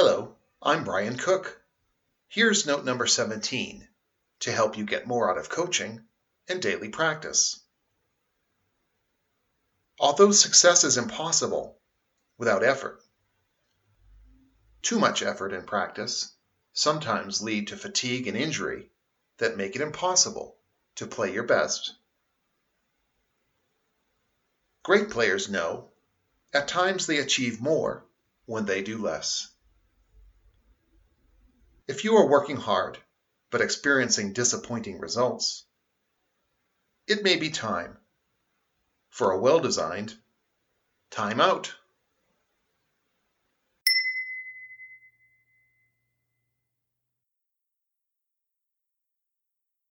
Hello, I'm Brian Cooke. Here's note number 17 to help you get more out of coaching and daily practice. Although success is impossible without effort, too much effort and practice sometimes lead to fatigue and injury that make it impossible to play your best. Great players know at times they achieve more when they do less. If you are working hard but experiencing disappointing results, it may be time for a well designed time out.